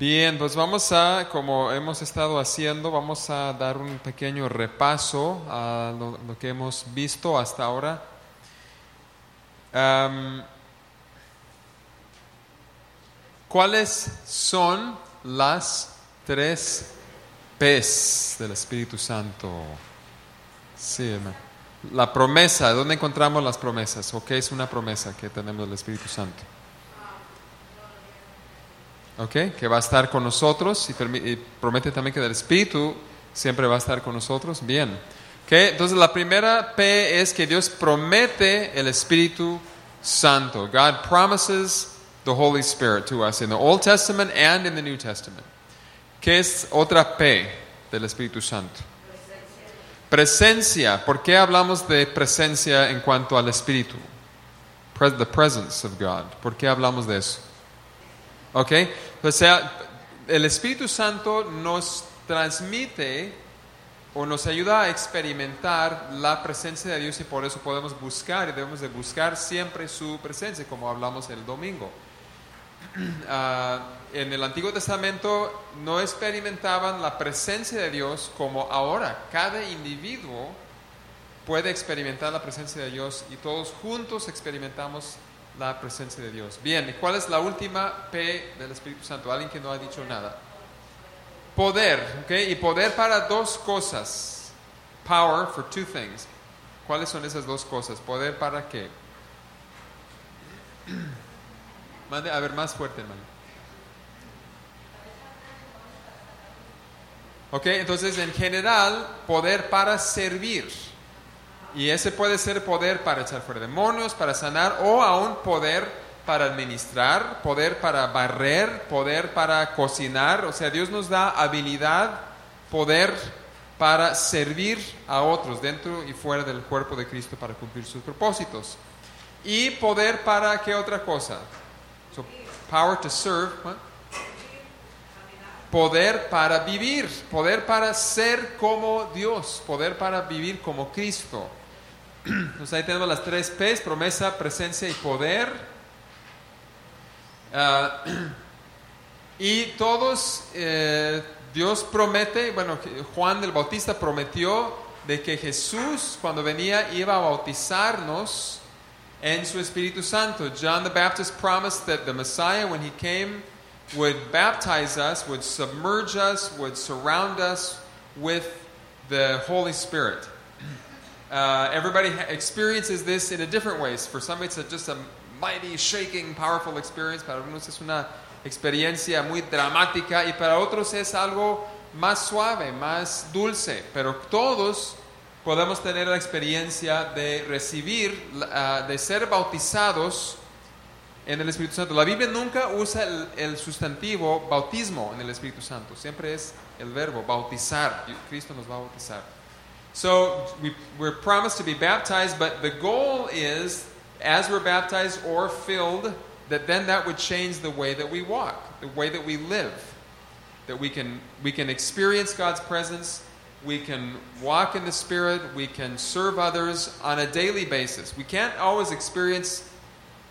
Bien, pues vamos a, como hemos estado haciendo, vamos a dar un pequeño repaso a lo, que hemos visto hasta ahora. ¿Cuáles son las tres P's del Espíritu Santo? Sí. La promesa, ¿dónde encontramos las promesas? ¿O qué es una promesa que tenemos del Espíritu Santo? ¿Ok? Que va a estar con nosotros y, promete también que del Espíritu siempre va a estar con nosotros. Bien. ¿Ok? Entonces la primera P es que Dios promete el Espíritu Santo. God promises the Holy Spirit to us in the Old Testament and in the New Testament. ¿Qué es otra P del Espíritu Santo? Presencia. ¿Por qué hablamos de presencia en cuanto al Espíritu? The presence of God. ¿Por qué hablamos de eso? ¿Ok? O sea, el Espíritu Santo nos transmite o nos ayuda a experimentar la presencia de Dios y por eso podemos buscar y debemos de buscar siempre su presencia, como hablamos el domingo. Ah, en el Antiguo Testamento no experimentaban la presencia de Dios como ahora. Cada individuo puede experimentar la presencia de Dios y todos juntos experimentamos la presencia de Dios. Bien, ¿y cuál es la última P del Espíritu Santo? Alguien que no ha dicho nada. Poder, ¿ok? Y poder para dos cosas. Power for two things. ¿Cuáles son esas dos cosas? Poder para qué? Mande, a ver, más fuerte, hermano. Ok, entonces en general, poder para servir. Y ese puede ser poder para echar fuera demonios, para sanar, o aún poder para administrar, poder para barrer, poder para cocinar. O sea, Dios nos da habilidad, poder para servir a otros dentro y fuera del cuerpo de Cristo para cumplir sus propósitos. Y poder para qué otra cosa? So, power to serve. what? Poder para vivir, poder para ser como Dios, poder para vivir como Cristo. Entonces ahí tenemos las tres P's, promesa, presencia y poder. Ah, y todos, eh, Dios promete, bueno, Juan el Bautista prometió de que Jesús cuando venía iba a bautizarnos en su Espíritu Santo. John the Baptist promised that the Messiah, when he came, would baptize us, would submerge us, would surround us with the Holy Spirit. Uh, everybody experiences this in a different ways. For some, it's a, just a mighty, shaking, powerful experience. Para algunos es una experiencia muy dramática y para otros es algo más suave, más dulce. Pero todos podemos tener la experiencia de recibir, ah, de ser bautizados en el Espíritu Santo. La Biblia nunca usa el, el sustantivo bautismo en el Espíritu Santo. Siempre es el verbo bautizar. Cristo nos va a bautizar. So we, we're promised to be baptized, but the goal is, as we're baptized or filled, that then that would change the way that we walk, the way that we live. That we can, we can experience God's presence, we can walk in the Spirit, we can serve others on a daily basis. We can't always experience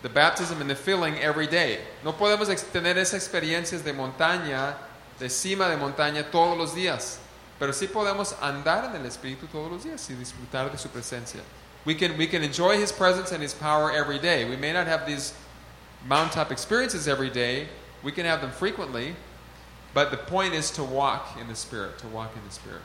the baptism and the filling every day. No podemos tener esas experiencias de montaña, de cima de montaña todos los días, pero sí podemos andar en el Espíritu todos los días y disfrutar de su presencia. We can, we can enjoy His presence and His power every day. We may not have these mountaintop experiences every day, we can have them frequently, but the point is to walk in the Spirit, to walk in the Spirit.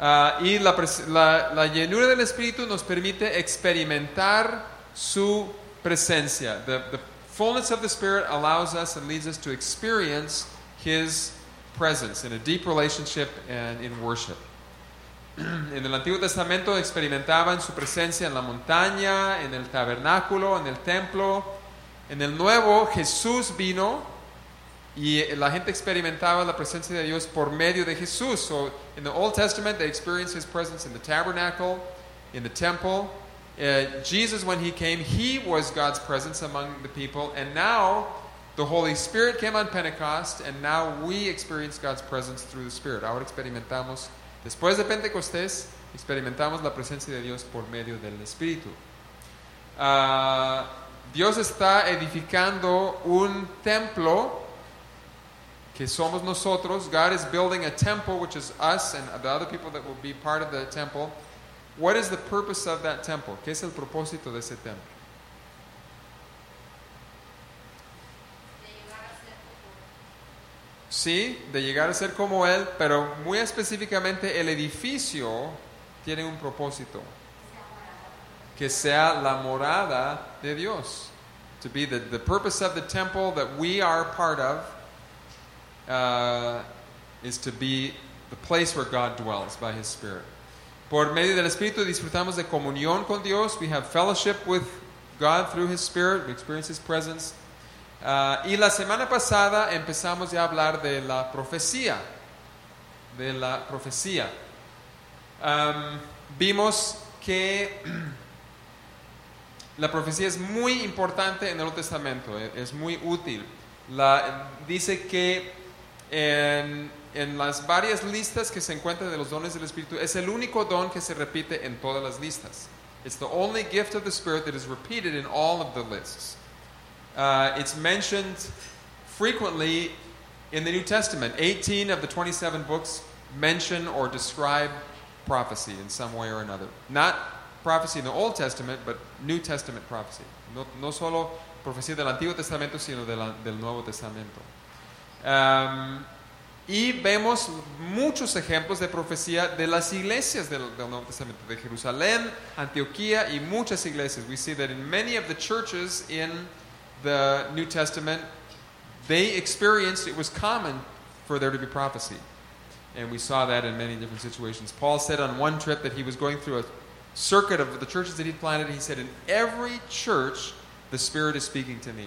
Ah, y la, la, la llenura del Espíritu nos permite experimentar su presencia. The, the fullness of the Spirit allows us and leads us to experience His presence in a deep relationship and in worship. En el Antiguo Testamento experimentaban su presencia en la montaña, en el tabernáculo, en el templo. En el Nuevo Jesús vino y la gente experimentaba la presencia de Dios por medio de Jesús. So in the Old Testament, they experienced His presence in the tabernacle, in the temple. Uh, Jesus, when He came, He was God's presence among the people. And now the Holy Spirit came on Pentecost, and now we experience God's presence through the Spirit. Ahora experimentamos, después de Pentecostés, experimentamos la presencia de Dios por medio del Espíritu. Ah, Dios está edificando un templo que somos nosotros. God is building a temple, which is us and the other people that will be part of the temple. What is the purpose of that temple? ¿Qué es el propósito de ese templo? Sí, de llegar a ser como Él, pero muy específicamente el edificio tiene un propósito. Que sea la morada de Dios. To be the, the purpose of the temple that we are part of uh, is to be the place where God dwells by His Spirit. Por medio del Espíritu disfrutamos de comunión con Dios. We have fellowship with God through His Spirit. We experience His presence. Uh, y la semana pasada empezamos ya a hablar de la profecía. De la profecía. Vimos que la profecía es muy importante en el Nuevo Testamento, e- es muy útil. Dice que en, en las varias listas que se encuentran de los dones del Espíritu, es el único don que se repite en todas las listas. It's the only gift of the Spirit that is repeated in all of the lists. Uh, it's mentioned frequently in the New Testament. 18 of the 27 books mention or describe prophecy in some way or another. Not prophecy in the Old Testament, but New Testament prophecy. No, no solo profecía del Antiguo Testamento, sino de la- del Nuevo Testamento. Um, y vemos muchos ejemplos de profecía de las iglesias del, del Nuevo Testamento, de Jerusalén, Antioquía y muchas iglesias. We see that in many of the churches in the New Testament, they experienced it was common for there to be prophecy. And we saw that in many different situations. Paul said on one trip that he was going through a circuit of the churches that he'd planted. He said, In every church, the Spirit is speaking to me.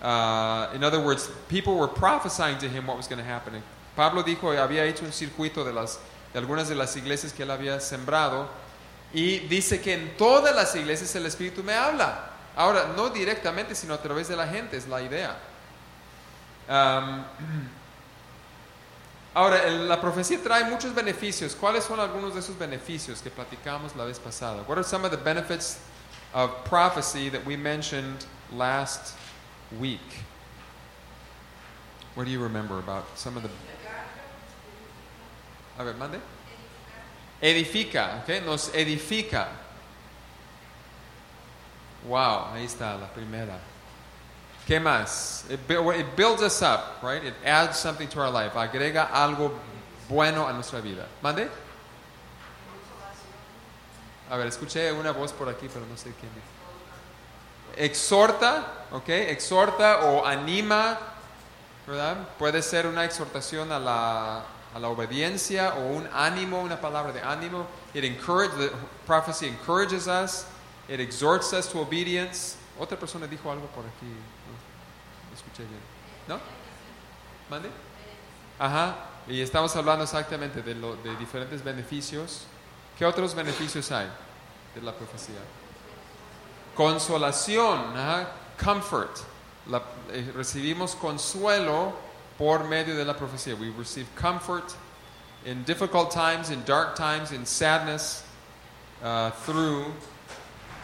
Uh, in other words, people were prophesying to him what was going to happen. And Pablo dijo, que había hecho un circuito de, las, de algunas de las iglesias que él había sembrado y dice que en todas las iglesias el Espíritu me habla. Ahora, no directamente, sino a través de la gente, es la idea. Um, ahora, el- la profecía trae muchos beneficios. ¿Cuáles son algunos de esos beneficios que platicamos la vez pasada? What are some of the benefits of prophecy that we mentioned last week? What do you remember about some of the... A ver, mande. Edifica, ¿ok? Nos edifica. Wow, ahí está la primera. ¿Qué más? It, bu- it builds us up, right? It adds something to our life. Agrega algo bueno a nuestra vida. ¿Mande? A ver, escuché una voz por aquí, pero no sé quién dijo. Exhorta, ¿ok? Exhorta o anima, ¿verdad? Puede ser una exhortación a la, a la obediencia o un ánimo, una palabra de ánimo. It encourages, the prophecy encourages us. It exhorts us to obedience. Otra persona dijo algo por aquí. No, escuché bien. ¿No? ¿Mande? Ajá. Y estamos hablando exactamente de, diferentes beneficios. ¿Qué otros beneficios hay de la profecía? Consolación, ajá. comfort. Eh, recibimos consuelo por medio de la profecía. We receive comfort in difficult times, in dark times, in sadness, uh, through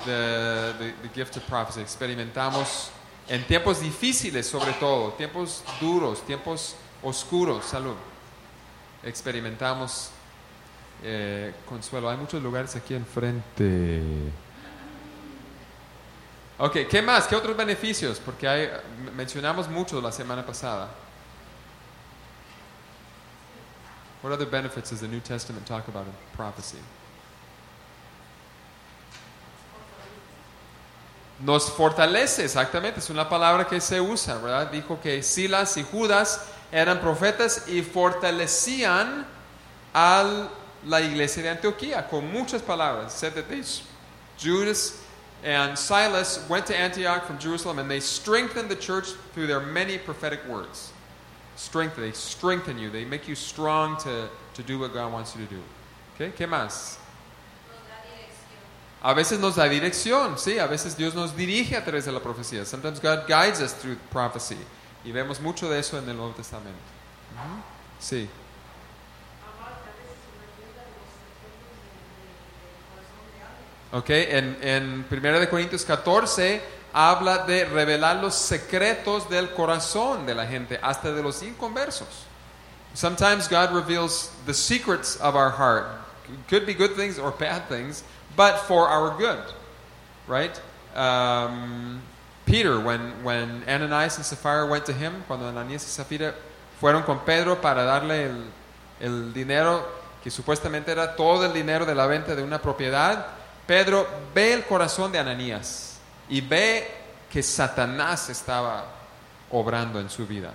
the, the, the gift of prophecy. Experimentamos en tiempos difíciles, sobre todo, tiempos duros, tiempos oscuros, salud. Experimentamos eh, consuelo. Hay muchos lugares aquí enfrente. Ok, ¿qué más? ¿Qué otros beneficios? Porque hay, mencionamos mucho la semana pasada. What other benefits does the New Testament talk about in prophecy? Nos fortalece, exactamente, es una palabra que se usa, ¿verdad? Dijo que Silas y Judas eran profetas y fortalecían a la iglesia de Antioquía con muchas palabras. Judas and Silas went to Antioch from Jerusalem and they strengthened the church through their many prophetic words. Strengthen, they strengthen you, they make you strong to, to do what God wants you to do. ¿Okay? ¿Qué más? A veces nos da dirección, sí, a veces Dios nos dirige a través de la profecía. Sometimes God guides us through prophecy. Y vemos mucho de eso en el Nuevo Testamento. Sí. Ok, en, en 1 de Corintios 14 habla de revelar los secretos del corazón de la gente, hasta de los inconversos. Sometimes God reveals the secrets of our heart. Could be good things or bad things, but for our good, right? Um, Peter, when, when Ananias and Sapphira went to him, cuando Ananías y Zafira fueron con Pedro para darle el, el dinero que supuestamente era todo el dinero de la venta de una propiedad, Pedro ve el corazón de Ananías y ve que Satanás estaba obrando en su vida.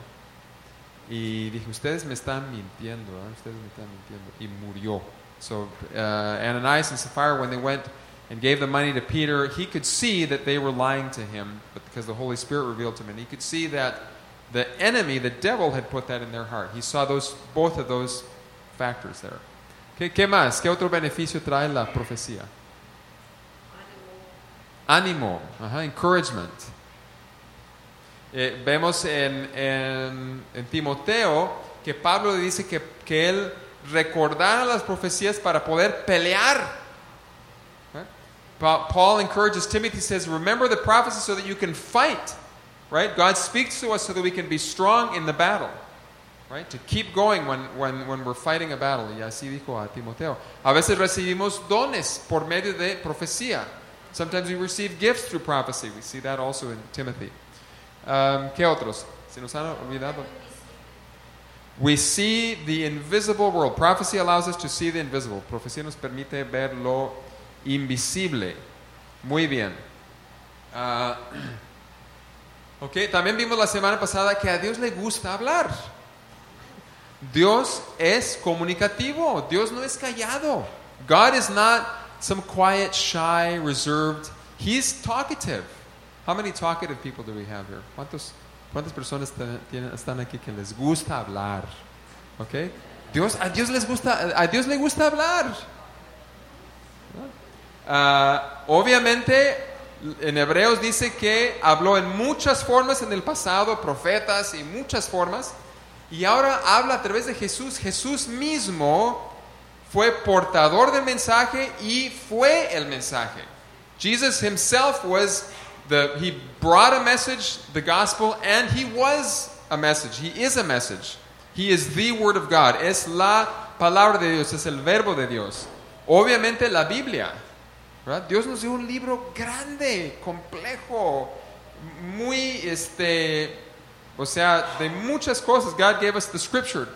Y dije, ustedes me están mintiendo, ¿eh? ustedes me están mintiendo. Y murió. So uh, Ananias and Sapphira, when they went and gave the money to Peter, he could see that they were lying to him, but because the Holy Spirit revealed to him, and he could see that the enemy, the devil, had put that in their heart. He saw those, both of those factors there. ¿Qué, qué más? ¿Qué otro beneficio trae la profecía? Ánimo, ajá, encouragement. Eh, vemos en, en, en, Timoteo que Pablo dice que, que él recordara las profecías para poder pelear. Paul encourages Timothy, says, remember the prophecy so that you can fight. Right? God speaks to us so that we can be strong in the battle. Right? To keep going when, when, when we're fighting a battle. Y así dijo a Timoteo. A veces recibimos dones por medio de profecía. Sometimes we receive gifts through prophecy. We see that also in Timothy. Um, ¿Qué otros? Se nos han olvidado. We see the invisible world. Prophecy allows us to see the invisible. Profecía nos permite ver lo invisible. Muy bien. Uh, ok, también vimos la semana pasada que a Dios le gusta hablar. Dios es comunicativo. Dios no es callado. God is not some quiet, shy, reserved. He's talkative. How many talkative people do we have here? ¿Cuántos, ¿Cuántas personas están aquí que les gusta hablar? ¿Ok? Dios, a Dios les gusta, a Dios le gusta hablar. Uh, obviamente, en Hebreos dice que habló en muchas formas en el pasado, profetas y muchas formas, y ahora habla a través de Jesús. Jesús mismo fue portador del mensaje y fue el mensaje. Jesus himself was the he brought a message, the gospel, and he was a message. He is a message. He is the word of God. Es la palabra de Dios, es el verbo de Dios. Obviamente la Biblia. ¿verdad? Dios nos dio un libro grande, complejo, muy este o sea, de muchas cosas. God gave us the scripture.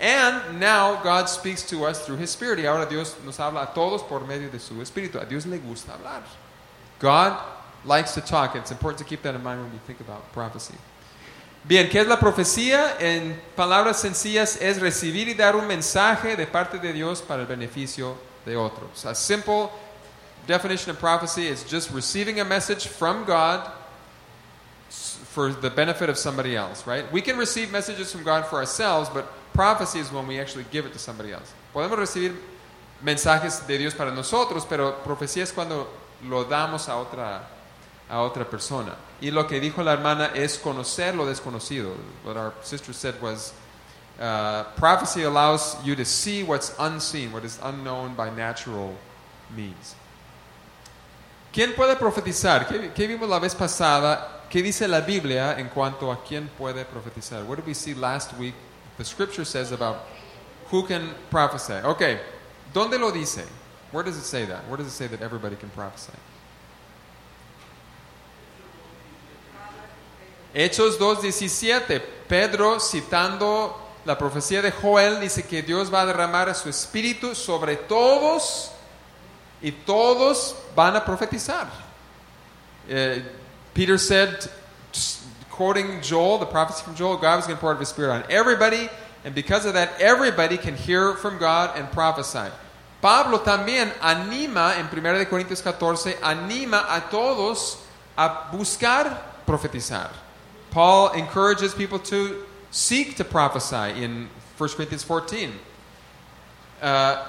And now God speaks to us through His Spirit. Y ahora Dios nos habla a todos por medio de su Espíritu. A Dios le gusta hablar. God likes to talk. It's important to keep that in mind when you think about prophecy. Bien, ¿qué es la profecía? En palabras sencillas es recibir y dar un mensaje de parte de Dios para el beneficio de otros. A simple definition of prophecy is just receiving a message from God for the benefit of somebody else, right? We can receive messages from God for ourselves, but prophecy is when we actually give it to somebody else. Podemos recibir mensajes de Dios para nosotros, pero profecía es cuando lo damos a otra, a otra persona. Y lo que dijo la hermana es conocer lo desconocido. What our sister said was, uh, prophecy allows you to see what's unseen, what is unknown by natural means. ¿Quién puede profetizar? ¿Qué, ¿Qué, vimos la vez pasada? ¿Qué dice la Biblia en cuanto a quién puede profetizar? What did we see last week? The scripture says about who can prophesy. Okay, ¿dónde lo dice? Where does it say that? Where does it say that everybody can prophesy? Hechos 2.17, Pedro citando la profecía de Joel dice que Dios va a derramar su espíritu sobre todos y todos van a profetizar. Uh, Peter said, quoting Joel, the prophecy from Joel, God was going to pour out his spirit on everybody, and because of that, everybody can hear from God and prophesy. Pablo también anima en 1 Corintios 14, anima a todos a buscar profetizar. Paul encourages people to seek to prophesy in 1 Corinthians 14. Uh,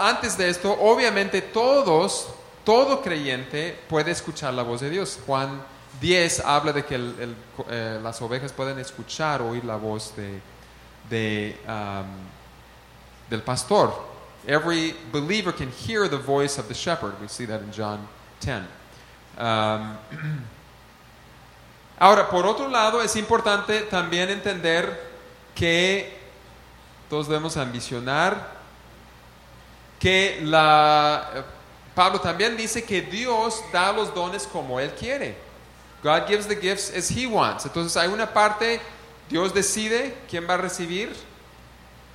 antes de esto, obviamente todos, todo creyente puede escuchar la voz de Dios. Juan 10 habla de que el, el, eh, las ovejas pueden escuchar, oír la voz de, de, um, del pastor. Every believer can hear the voice of the shepherd. We see that in John 10. Um, Ahora, por otro lado, es importante también entender que todos debemos ambicionar, que la... Pablo también dice que Dios da los dones como Él quiere. God gives the gifts as He wants. Entonces hay una parte, Dios decide quién va a recibir.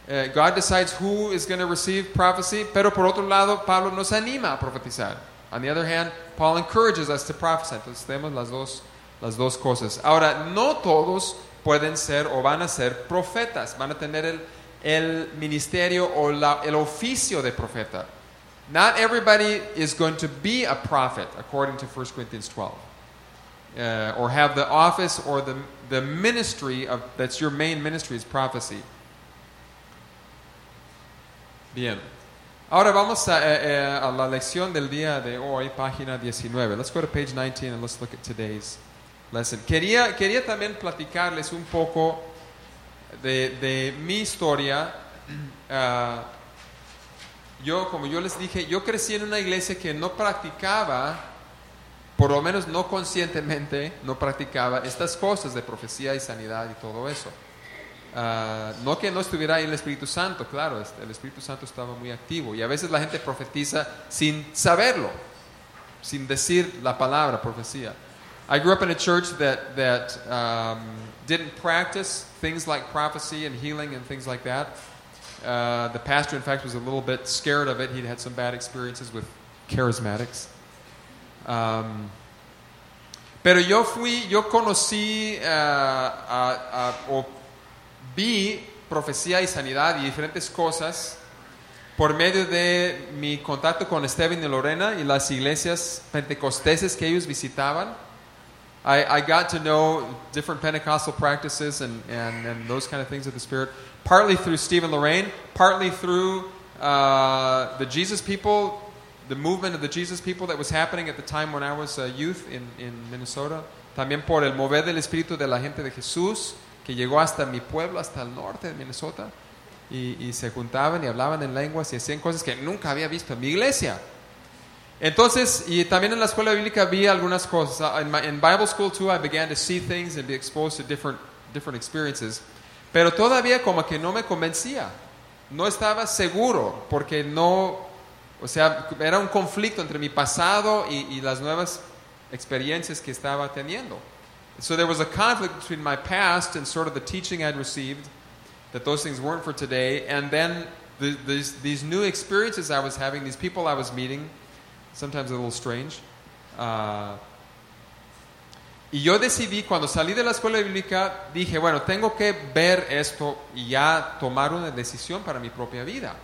Eh, God decides who is going to receive prophecy. Pero por otro lado, Pablo nos anima a profetizar. On the other hand, Paul encourages us to prophesy. Entonces tenemos las dos, las dos cosas. Ahora, no todos pueden ser o van a ser profetas. Van a tener el, el ministerio o la, el oficio de profeta. Not everybody is going to be a prophet, according to 1 Corinthians 12. Uh, or have the office or the, the ministry of, that's your main ministry is prophecy. Bien. Ahora vamos a, eh, eh, a la lección del día de hoy, página 19. Let's go to page 19 and let's look at today's Quería, quería también platicarles un poco de, de mi historia. Uh, yo, como yo les dije, yo crecí en una iglesia que no practicaba, por lo menos no conscientemente, no practicaba estas cosas de profecía y sanidad y todo eso. Uh, no que no estuviera ahí el Espíritu Santo, claro, este, el Espíritu Santo estaba muy activo y a veces la gente profetiza sin saberlo, sin decir la palabra profecía. I grew up in a church that, that um, didn't practice things like prophecy and healing and things like that. Uh, the pastor, in fact, was a little bit scared of it. He'd had some bad experiences with charismatics. Um, pero yo fui, yo conocí uh, a, a, o vi profecía y sanidad y diferentes cosas por medio de mi contacto con Esteban y Lorena y las iglesias pentecosteses que ellos visitaban. I, I got to know different Pentecostal practices and, and, and those kind of things of the Spirit, partly through Stephen Lorraine, partly through uh, the Jesus people, the movement of the Jesus people that was happening at the time when I was a youth in, in Minnesota. También por el mover del Espíritu de la gente de Jesús, que llegó hasta mi pueblo, hasta el norte de Minnesota, y, y se juntaban y hablaban en lenguas y hacían cosas que nunca había visto en mi iglesia. Entonces, y también en la escuela bíblica vi algunas cosas. In, my, in Bible school too, I began to see things and be exposed to different, different experiences. Pero todavía como que no me convencía. No estaba seguro porque no, o sea, era un conflicto entre mi pasado y, y las nuevas experiencias que estaba teniendo. So there was a conflict between my past and sort of the teaching I'd received that those things weren't for today, and then the, these, these new experiences I was having, these people I was meeting, sometimes a little strange. Uh, y yo decidí, cuando salí de la escuela bíblica, dije, bueno, tengo que ver esto y ya tomar una decisión para mi propia vida.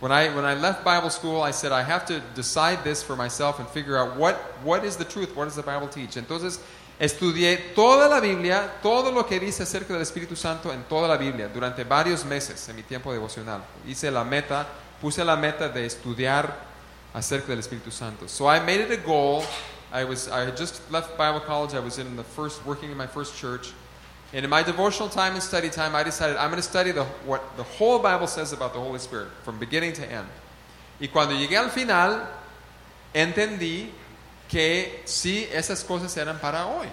When I, when I left Bible school, I said, I have to decide this for myself and figure out what, what is the truth, what does the Bible teach. Entonces, estudié toda la Biblia, todo lo que dice acerca del Espíritu Santo en toda la Biblia, durante varios meses en mi tiempo devocional. Hice la meta, puse la meta de estudiar acerca del Espíritu Santo. So I made it a goal. I was I had just left Bible college. I was in the first working in my first church. And in my devotional time and study time, I decided I'm going to study the, what the whole Bible says about the Holy Spirit from beginning to end. Y cuando llegué al final, entendí que sí, esas cosas eran para hoy.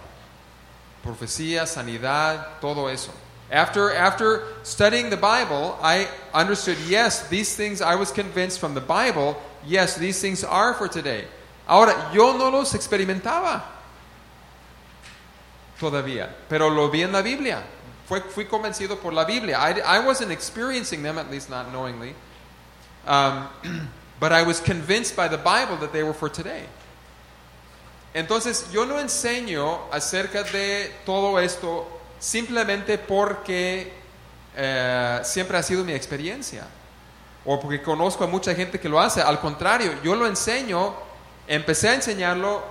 Profecía, sanidad, todo eso. After, after studying the Bible, I understood, yes, these things I was convinced from the Bible yes, these things are for today. Ahora, yo no los experimentaba todavía, pero lo vi en la Biblia. Fui, fui convencido por la Biblia. I, I wasn't experiencing them, at least not knowingly. Um, but I was convinced by the Bible that they were for today. Entonces, yo no enseño acerca de todo esto simplemente porque eh, siempre ha sido mi experiencia o porque conozco a mucha gente que lo hace. Al contrario, yo lo enseño, empecé a enseñarlo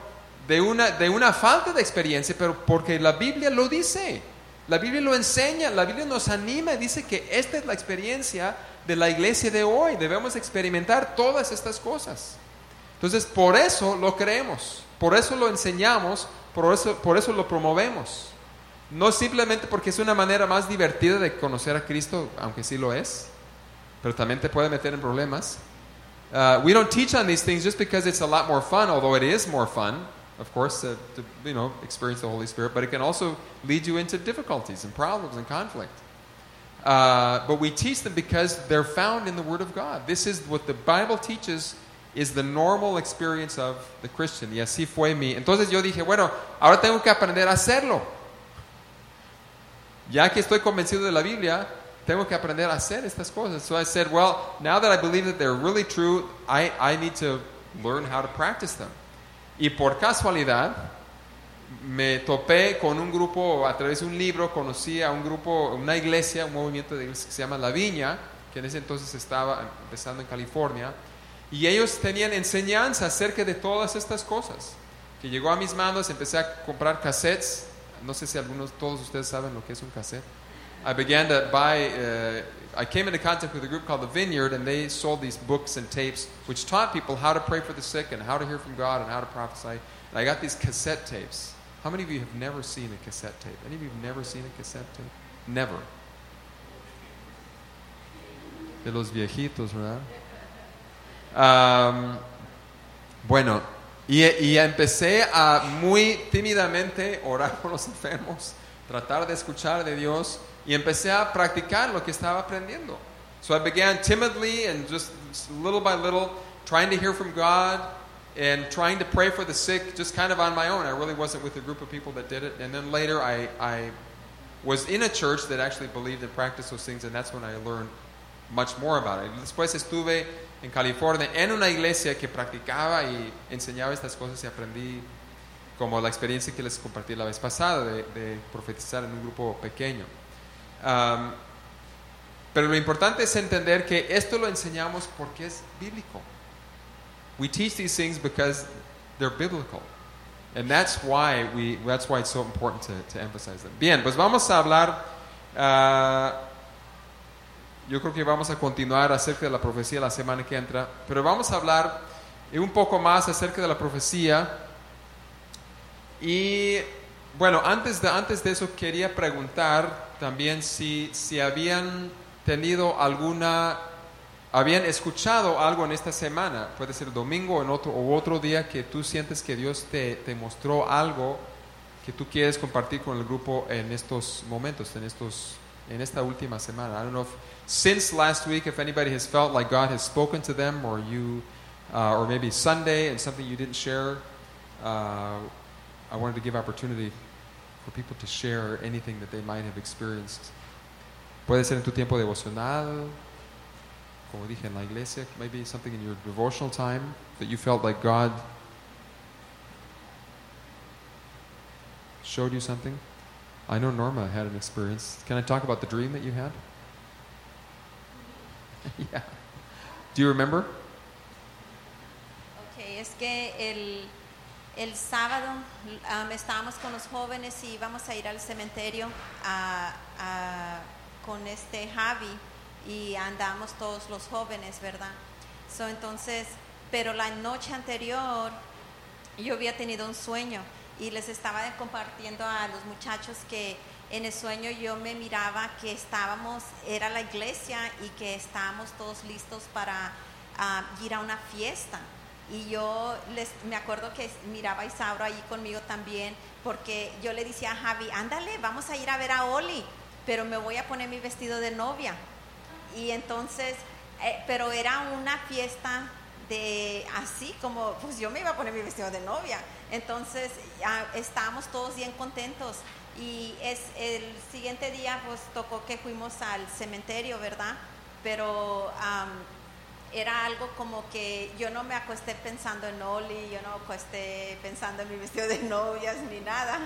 de una, de una falta de experiencia, pero porque la Biblia lo dice. La Biblia lo enseña, la Biblia nos anima y dice que esta es la experiencia de la iglesia de hoy. Debemos experimentar todas estas cosas. Entonces, por eso lo creemos, por eso lo enseñamos, por eso, por eso lo promovemos. No simplemente porque es una manera más divertida de conocer a Cristo, aunque sí lo es, pero también te puede meter en problemas. Uh, we don't teach on these things just because it's a lot more fun, although it is more fun. of course, uh, to you know experience the Holy Spirit, but it can also lead you into difficulties and problems and conflict. Uh, but we teach them because they're found in the Word of God. This is what the Bible teaches is the normal experience of the Christian. Y así fue mi. Entonces yo dije, bueno, ahora tengo que aprender a hacerlo. Ya que estoy convencido de la Biblia, tengo que aprender a hacer estas cosas. So I said, well, now that I believe that they're really true, I, I need to learn how to practice them. Y por casualidad, me topé con un grupo, a través de un libro, conocí a un grupo, una iglesia, un movimiento de iglesia que se llama La Viña, que en ese entonces estaba empezando en California, y ellos tenían enseñanza acerca de todas estas cosas. Que llegó a mis manos, empecé a comprar cassettes, no sé si algunos, todos ustedes saben lo que es un cassette. I began to buy, uh, I came into contact with a group called The Vineyard, and they sold these books and tapes which taught people how to pray for the sick and how to hear from God and how to prophesy. And I got these cassette tapes. How many of you have never seen a cassette tape? Any of you have never seen a cassette tape? Never. De los viejitos, ¿verdad? Um, bueno, y, y empecé a muy tímidamente orar por los enfermos, tratar de escuchar de Dios y empecé a practicar lo que estaba aprendiendo. So I began timidly and just little by little trying to hear from God and trying to pray for the sick just kind of on my own. I really wasn't with a group of people that did it. And then later I, I was in a church that actually believed and practiced those things, and that's when I learned much more about it. Después estuve en California en una iglesia que practicaba y enseñaba estas cosas y aprendí como la experiencia que les compartí la vez pasada de, de profetizar en un grupo pequeño. Um, pero lo importante es entender que esto lo enseñamos porque es bíblico. We teach these things because they're biblical. And that's why, we, that's why it's so important to, to emphasize them. Bien, pues vamos a hablar, uh, yo creo que vamos a continuar acerca de la profecía la semana que entra, pero vamos a hablar un poco más acerca de la profecía. Y bueno, antes de, antes de eso quería preguntar también si, si habían tenido alguna habían escuchado algo en esta semana, puede ser domingo o en otro, día que tú sientes que Dios te, te mostró algo que tú quieres compartir con el grupo en estos momentos, en, estos, en esta última semana. I don't know if since last week, if anybody has felt like God has spoken to them or you, uh, or maybe Sunday and something you didn't share, uh, I wanted to give opportunity for people to share anything that they might have experienced. Puede ser en tu tiempo devocional, como dije en la iglesia, maybe something in your devotional time that you felt like God showed you something. I know Norma had an experience. Can I talk about the dream that you had? yeah. Do you remember? Ok, es que el, el sábado estábamos con los jóvenes y íbamos a ir al cementerio con este Javi y andamos todos los jóvenes, ¿verdad? So, entonces, pero la noche anterior yo había tenido un sueño y les estaba compartiendo a los muchachos que en el sueño yo me miraba que estábamos, era la iglesia y que estábamos todos listos para ir a una fiesta. Y yo les, me acuerdo que miraba a Isauro ahí conmigo también, porque yo le decía a Javi, ándale, vamos a ir a ver a Oli, pero me voy a poner mi vestido de novia. Y entonces, eh, pero era una fiesta de así como, pues yo me iba a poner mi vestido de novia. Entonces, ah, estábamos todos bien contentos. Y es el siguiente día, pues tocó que fuimos al cementerio, ¿verdad? Pero era algo como que yo no me acosté pensando en Oli, yo no acosté pensando en mi vestido de novias ni nada,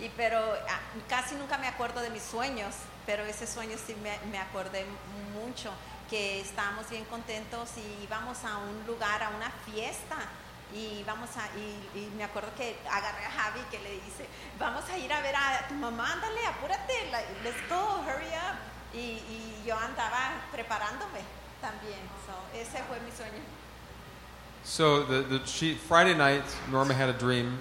y, pero ah, casi nunca me acuerdo de mis sueños, pero ese sueño sí me, me acordé mucho, que estábamos bien contentos y íbamos a un lugar, a una fiesta, y vamos a, y, y me acuerdo que agarré a Javi que le dice, vamos a ir a ver a tu mamá, ándale, apúrate, let's go, hurry up. Y, y yo andaba preparándome también, so, ese fue mi sueño. So the, the she Friday night, Norma had a dream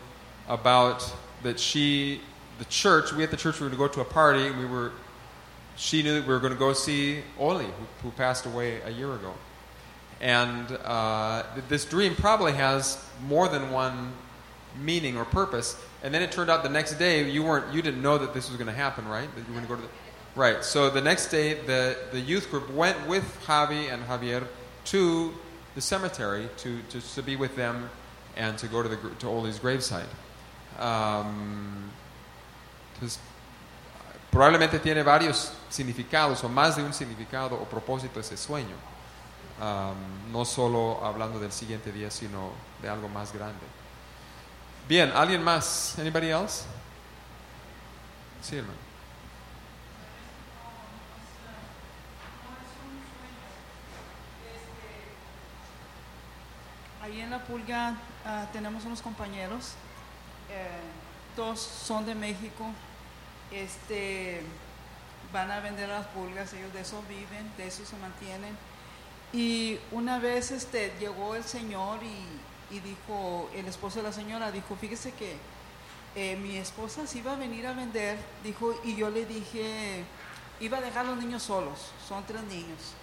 about that she, the church. We at the church we were going to go to a party. And we were, she knew that we were going to go see Oli, who, who passed away a year ago. And uh, this dream probably has more than one meaning or purpose. And then it turned out the next day you weren't you didn't know that this was going to happen, right? That you were going to go to the Right. So the next day the the youth group went with Javi and Javier to the cemetery to to, to be with them and to go to the to Oli's gravesite. Um, probablemente tiene varios significados o más de un significado o propósito ese sueño. Um, no solo hablando del siguiente día, sino de algo más grande. Bien, ¿alguien más? Anybody else? Sí, hermano. Ahí en la pulga ah, tenemos unos compañeros, eh, todos son de México, este, van a vender las pulgas, ellos de eso viven, de eso se mantienen. Y una vez este, llegó el señor y, dijo, el esposo de la señora dijo, fíjese que eh, mi esposa se iba a venir a vender, dijo, y yo le dije, iba a dejar a los niños solos, son tres niños.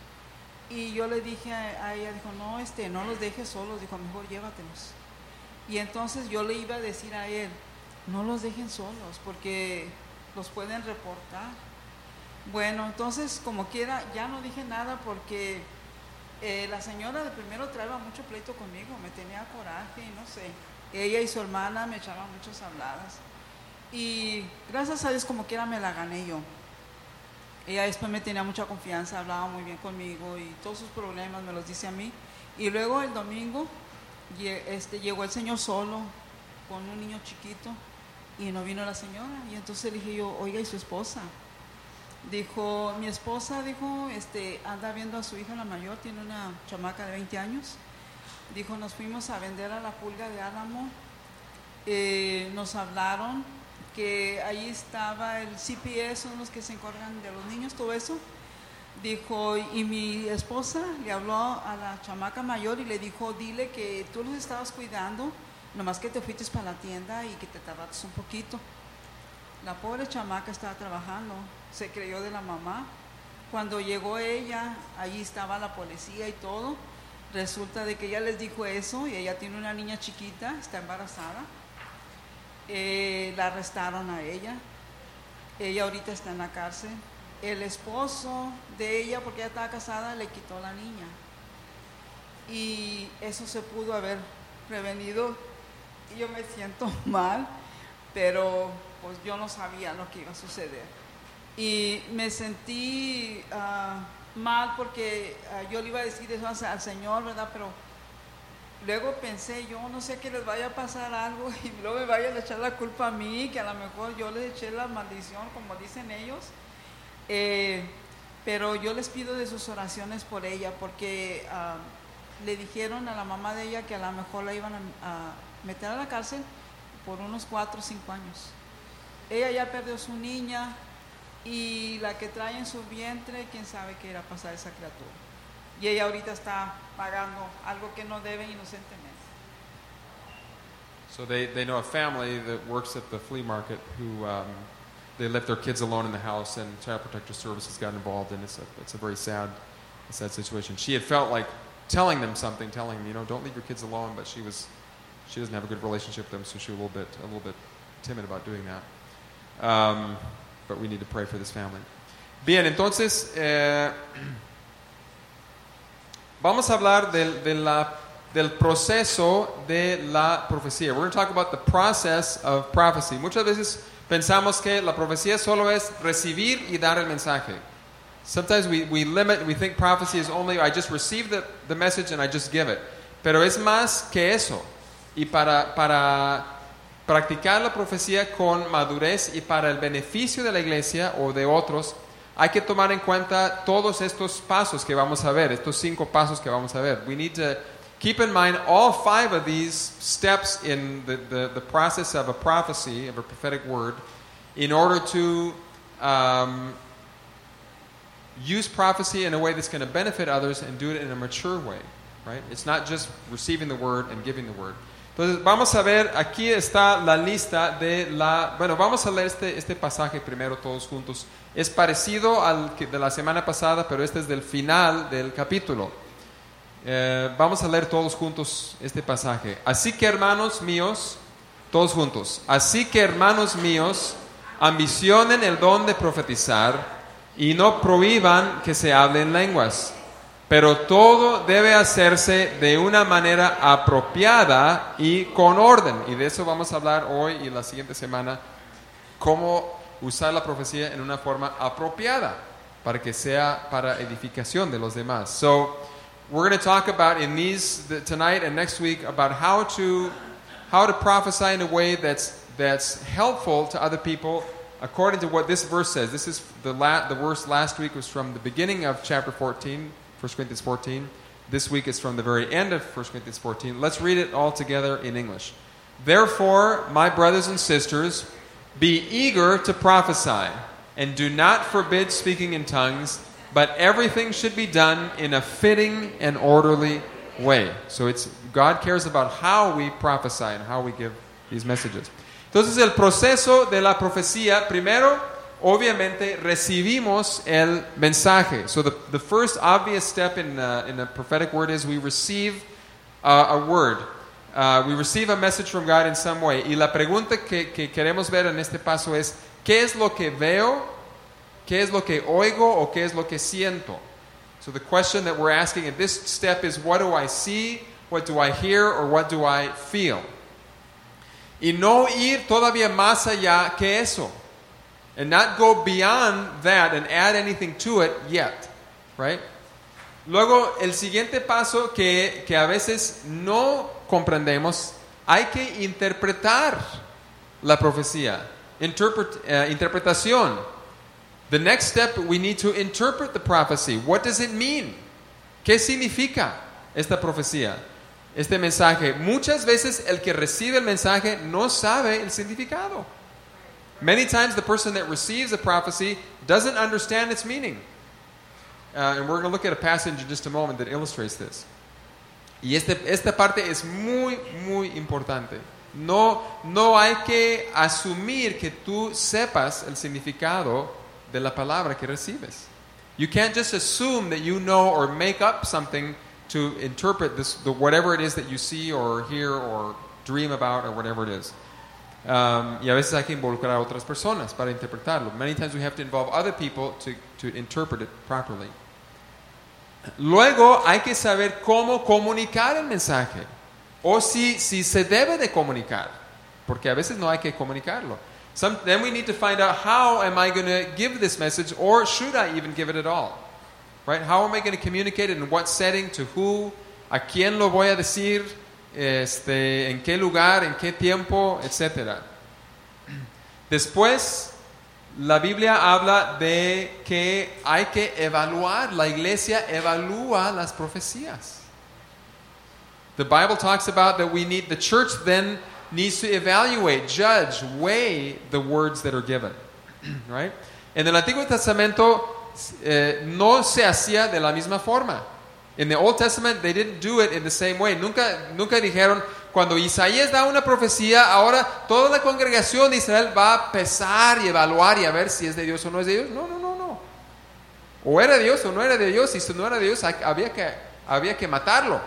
Y yo le dije a, ella, dijo, no, este, no los dejes solos, dijo, mejor llévatelos. Y entonces yo le iba a decir a él, no los dejen solos, porque los pueden reportar. Bueno, entonces como quiera, ya no dije nada porque eh, la señora de primero traía mucho pleito conmigo, me tenía coraje y no sé. Ella y su hermana me echaban muchas habladas. Y gracias a Dios como quiera me la gané yo. Ella después me tenía mucha confianza, hablaba muy bien conmigo y todos sus problemas me los dice a mí. Y luego el domingo este, llegó el señor solo con un niño chiquito y no vino la señora. Y entonces dije yo, oiga, ¿y su esposa? Dijo, mi esposa, dijo, este, anda viendo a su hija la mayor, tiene una chamaca de 20 años. Dijo, nos fuimos a vender a la pulga de Álamo. Eh, nos hablaron que ahí estaba el CPS, son los que se encargan de los niños, todo eso. Dijo, y mi esposa le habló a la chamaca mayor y le dijo, dile que tú los estabas cuidando, nomás que te fuiste para la tienda y que te tardaste un poquito. La pobre chamaca estaba trabajando, se creyó de la mamá. Cuando llegó ella, allí estaba la policía y todo. Resulta de que ella les dijo eso y ella tiene una niña chiquita, está embarazada. Eh, la arrestaron a ella. Ella ahorita está en la cárcel. El esposo de ella, porque ella estaba casada, le quitó la niña. Y eso se pudo haber prevenido. Y yo me siento mal, pero pues yo no sabía lo que iba a suceder. Y me sentí ah, mal porque ah, yo le iba a decir eso al al Señor, ¿verdad? Pero luego pensé, yo no sé que les vaya a pasar algo y luego me vayan a echar la culpa a mí, que a lo mejor yo les eché la maldición, como dicen ellos. Eh, pero yo les pido de sus oraciones por ella, porque ah, le dijeron a la mamá de ella que a lo mejor la iban a, meter a la cárcel por unos cuatro o cinco años. Ella ya perdió su niña y la que trae en su vientre, quién sabe qué irá a pasar a esa criatura. Y ella ahorita está pagando algo que no debe inocentemente. So they, they know a family that works at the flea market who um, they left their kids alone in the house and Child Protective Services got involved and it's a, it's a very sad, sad situation. She had felt like telling them something, telling them, you know, don't leave your kids alone, but she was, she doesn't have a good relationship with them, so she was a little bit, a little bit timid about doing that. Um, but we need to pray for this family. Bien, entonces, eh, vamos a hablar del, de la- del proceso de la profecía. We're going to talk about the process of prophecy. Muchas veces pensamos que la profecía solo es recibir y dar el mensaje. Sometimes we, we limit, we think prophecy is only, I just receive the, the message and I just give it. Pero es más que eso. Y para, para practicar la profecía con madurez y para el beneficio de la iglesia o de otros, hay que tomar en cuenta todos estos pasos que vamos a ver, estos cinco pasos que vamos a ver. We need to keep in mind all five of these steps in the, the, the process of a prophecy, of a prophetic word, in order to um, use prophecy in a way that's going to benefit others and do it in a mature way, right? It's not just receiving the word and giving the word. Entonces, vamos a ver, aquí está la lista de la... Bueno, vamos a leer este, este pasaje primero todos juntos. Es parecido al de la semana pasada, pero este es del final del capítulo. Eh, vamos a leer todos juntos este pasaje. Así que, hermanos míos, Todos juntos. Así que, hermanos míos, ambicionen el don de profetizar y no prohíban que se hablen lenguas. Pero todo debe hacerse de una manera apropiada y con orden. Y de eso vamos a hablar hoy y la siguiente semana, cómo usar la profecía en una forma apropiada para que sea para edificación de los demás. So, we're going to talk about in these the, tonight and next week about how to how to prophesy in a way that's that's helpful to other people according to what this verse says. This is the la- the verse last week was from the beginning of chapter 14, 1 Corinthians 14. This week is from the very end of 1 Corinthians 14. Let's read it all together in English. Therefore, my brothers and sisters, be eager to prophesy, and do not forbid speaking in tongues, but everything should be done in a fitting and orderly way. So it's God cares about how we prophesy and how we give these messages. Entonces el proceso de la profecía, primero, obviamente recibimos el mensaje. So the, the first obvious step in, uh, in a prophetic word is we receive uh, a word. Uh, we receive a message from God in some way. Y la pregunta que, que queremos ver en este paso es, ¿qué es lo que veo? ¿Qué es lo que oigo o qué es lo que siento? So the question that we're asking at this step is, what do I see? What do I hear? Or what do I feel? Y no ir todavía más allá que eso. And not go beyond that and add anything to it yet. Right? Luego, el siguiente paso que, a veces no comprendemos, hay que interpretar la profecía. Interpret- eh, interpretación. The next step, we need to interpret the prophecy. What does it mean? ¿Qué significa esta profecía? Este mensaje. Muchas veces el que recibe el mensaje no sabe el significado. Many times the person that receives a prophecy doesn't understand its meaning. Uh, and we're going to look at a passage in just a moment that illustrates this. Y este, esta parte es muy, muy importante. No, no hay que asumir que tú sepas el significado de la palabra que recibes. You can't just assume that you know or make up something to interpret this, the, whatever it is that you see or hear or dream about or whatever it is. Um, y a veces hay que involucrar a otras personas para interpretarlo. Many times we have to involve other people to, to interpret it properly. Luego hay que saber cómo comunicar el mensaje o si, si se debe de comunicar, porque a veces no hay que comunicarlo. Some, then we need to find out how am I going to give this message or should I even give it at all? Right? How am I going to communicate it in what setting to who? ¿A quién lo voy a decir? Este, ¿En qué lugar? ¿En qué tiempo? Etcétera. Después, la Biblia habla de que hay que evaluar, la iglesia evalúa las profecías. The Bible talks about that we need, the church then needs to evaluate, judge, weigh the words that are given. right? En el Antiguo Testamento eh, no se hacía de la misma forma. In the Old Testament, they didn't do it in the same way. Nunca, nunca dijeron, cuando Isaías da una profecía, ahora toda la congregación de Israel va a pesar y evaluar y a ver si es de Dios o no es de Dios. No, no, no, no. O era Dios o no era de Dios. Y si no era de Dios, había que, había que matarlo.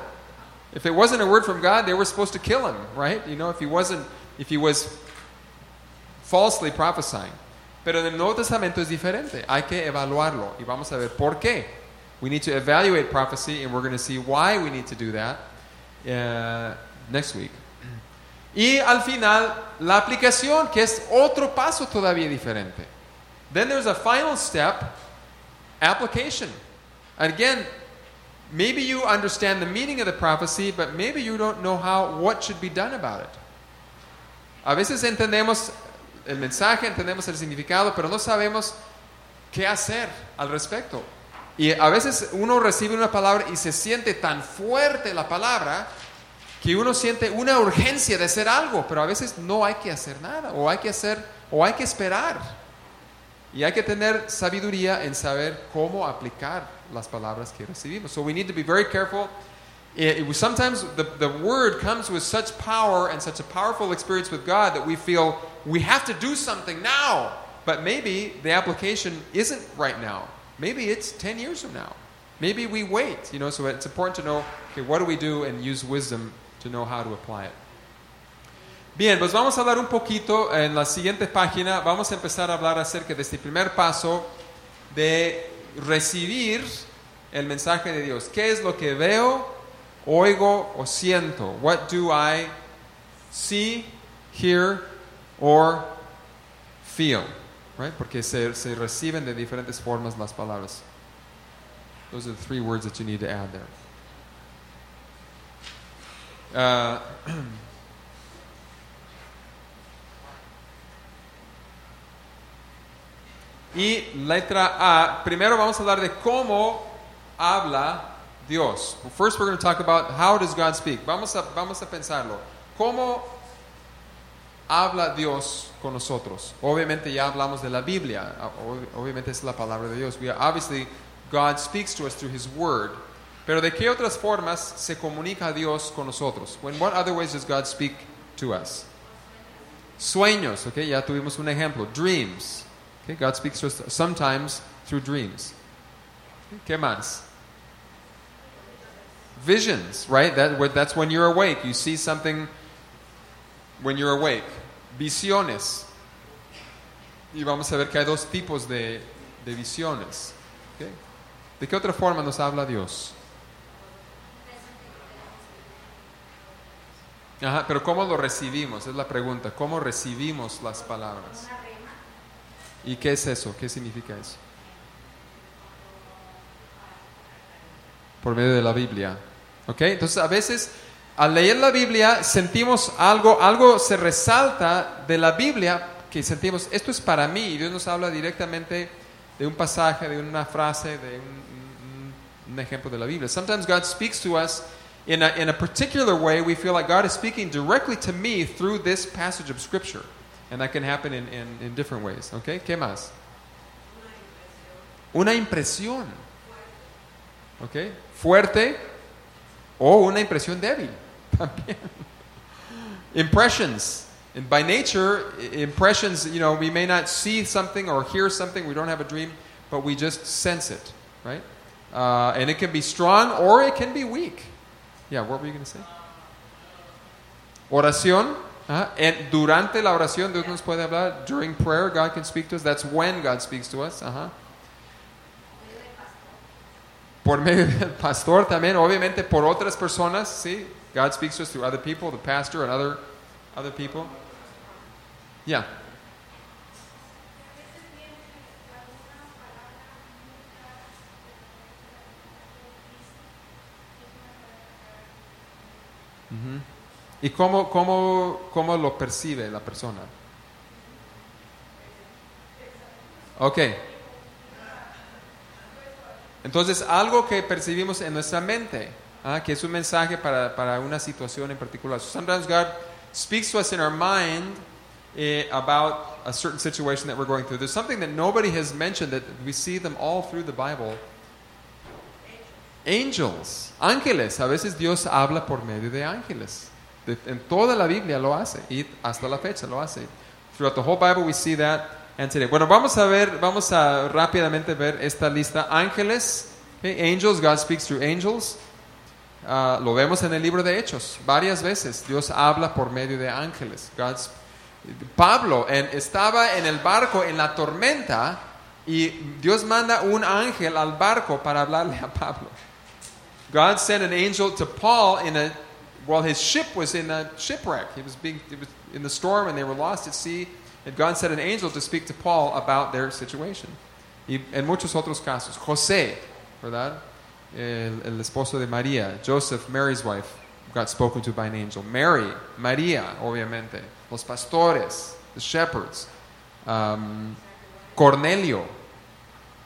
If it wasn't a word from God, they were supposed to kill him, right? You know, if he wasn't, if he was falsely prophesying. Pero en el Nuevo Testamento es diferente. Hay que evaluarlo y vamos a ver por qué. We need to evaluate prophecy and we're going to see why we need to do that uh, next week. Y al final, la aplicación, que es otro paso todavía diferente. Then there's a final step, application. Again, maybe you understand the meaning of the prophecy, but maybe you don't know how what should be done about it. A veces entendemos el mensaje, entendemos el significado, pero no sabemos qué hacer al respecto. Y a veces uno recibe una palabra y se siente tan fuerte la palabra que uno siente una urgencia de hacer algo, pero a veces no hay que hacer nada, o hay que hacer, o hay que esperar. Y hay que tener sabiduría en saber cómo aplicar las palabras que recibimos. So we need to be very careful. It, sometimes the word comes with such power and such a powerful experience with God that we feel we have to do something now. But maybe the application isn't right now. Maybe it's 10 years from now. Maybe we wait, you know, so it's important to know, okay, what do we do and use wisdom to know how to apply it. Bien, pues vamos a hablar un poquito en la siguiente página. Vamos a empezar a hablar acerca de este primer paso de recibir el mensaje de Dios. ¿Qué es lo que veo, oigo o siento? What do I see, hear or feel? Right? Porque se, se reciben de diferentes formas las palabras. Those are the three words that you need to add there. Uh, y letra A, primero vamos a hablar de cómo habla Dios. First we're going to talk about how does God speak. Vamos a, vamos a pensarlo. ¿Cómo habla Dios con nosotros? Obviamente ya hablamos de la Biblia. Obviamente es la palabra de Dios. We are, obviously God speaks to us through His Word. Pero ¿de qué otras formas se comunica Dios con nosotros? In what other ways does God speak to us? Sueños, okay, ya tuvimos un ejemplo. Dreams. Okay, God speaks to us sometimes through dreams. ¿Qué más? Visions, right? That, that's when you're awake. You see something when you're awake. Visiones. Y vamos a ver que hay dos tipos de, de visiones. Okay. ¿De qué otra forma nos habla Dios? Ajá, pero ¿cómo lo recibimos? Es la pregunta. ¿Cómo recibimos las palabras? ¿Y qué es eso? ¿Qué significa eso? Por medio de la Biblia. ¿Ok? Entonces a veces al leer la Biblia sentimos algo, algo se resalta de la Biblia que sentimos, esto es para mí, y Dios nos habla directamente de un pasaje, de una frase, de un, un- un ejemplo de la Biblia. Sometimes God speaks to us in a, in a particular way. We feel like God is speaking directly to me through this passage of Scripture. And that can happen in, in, in different ways. ¿Ok? ¿Qué más? Una impresión. ¿Ok? Fuerte o una impresión débil. También. Impressions. And by nature, impressions, you know, we may not see something or hear something, we don't have a dream, but we just sense it, right? Uh, and it can be strong or it can be weak. Yeah, what were you going to say? Oración. Ajá. And durante la oración, Dios nos puede hablar. During prayer, God can speak to us. That's when God speaks to us. Ajá. Por medio del pastor también, obviamente por otras personas, sí. God speaks to us through other people, the pastor and other, other people. Yeah. Ujú. ¿Y cómo, cómo, cómo lo percibe la persona? Ok. Entonces, algo que percibimos en nuestra mente, ah, que es un mensaje para, para una situación en particular. So sometimes God speaks to us in our mind eh, about a certain situation that we're going through. There's something that nobody has mentioned that we see them all through the Bible. Angels, ángeles. A veces Dios habla por medio de ángeles. En toda la Biblia lo hace y hasta la fecha lo hace. Throughout the whole Bible we see that and today. Bueno, vamos a ver, vamos a rápidamente ver esta lista. Ángeles, okay, angels, God speaks through angels. Ah, lo vemos en el libro de Hechos varias veces. Dios habla por medio de ángeles. God's- Pablo en- estaba en el barco en la tormenta y Dios manda un ángel al barco para hablarle a Pablo. God sent an angel to Paul in a while his ship was in a shipwreck. He was being was in the storm and they were lost at sea. And God sent an angel to speak to Paul about their situation. Y en muchos otros casos, José, ¿verdad? El, el esposo de María, Joseph, Mary's wife, got spoken to by an angel. Mary, María, obviamente. Los pastores, the shepherds. Um, Cornelio,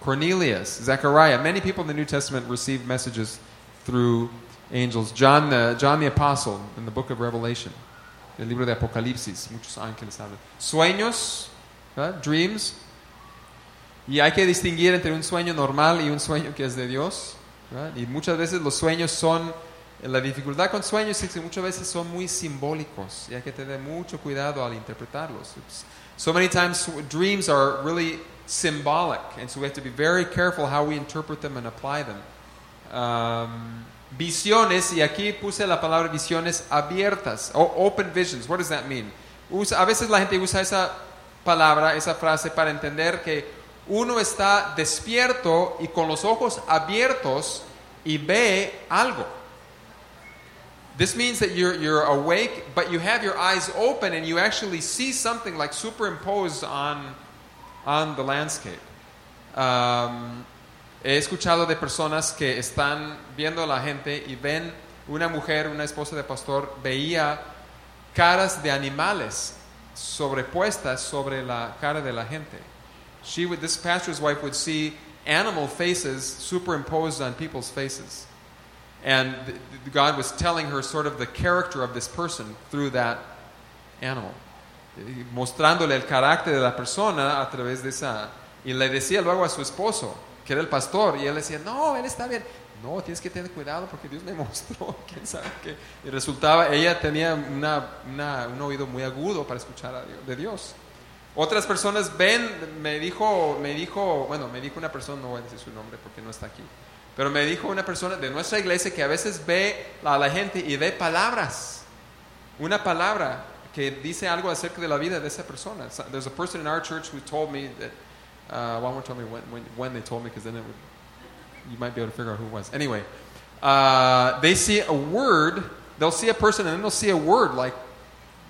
Cornelius, Zechariah. Many people in the New Testament received messages through angels. John the, John the Apostle in the book of Revelation, el libro de Apocalipsis, muchos ángeles hablan. Sueños, ¿verdad? dreams. Y hay que distinguir entre un sueño normal y un sueño que es de Dios. ¿Verdad? Y muchas veces los sueños son, la dificultad con sueños es que muchas veces son muy simbólicos y hay que tener mucho cuidado al interpretarlos. It's- so many times dreams are really symbolic, and so we have to be very careful how we interpret them and apply them. Um, visiones, y aquí puse la palabra visiones abiertas, o open visions. What does that mean? Usa- a veces la gente usa esa palabra, esa frase para entender que uno está despierto y con los ojos abiertos y ve algo. This means that you're, you're awake, but you have your eyes open and you actually see something like superimposed on, on the landscape. Um, he escuchado de personas que están viendo a la gente y ven una mujer, una esposa de pastor, veía caras de animales sobrepuestas sobre la cara de la gente. She would, this pastor's wife would see animal faces superimposed on people's faces. And th- th- God was telling her sort of the character of this person through that animal. Mostrándole el carácter de la persona a través de esa. Y le decía luego a su esposo, que era el pastor, y él decía, no, él está bien. No, tienes que tener cuidado porque Dios me mostró, quién sabe qué. Y resultaba, ella tenía una, una- un oído muy agudo para escuchar a Dios- de Dios. Otras personas ven, me dijo, me dijo, bueno, me dijo una persona, no voy a decir su nombre porque no está aquí, pero me dijo una persona de nuestra iglesia que a veces ve a la gente y ve palabras, una palabra que dice algo acerca de la vida de esa persona. So- There's a person in our church who told me that, uh, one more told me when, when, when they told me because then it would, you might be able to figure out who it was. Anyway, uh, they see a word, they'll see a person and then they'll see a word like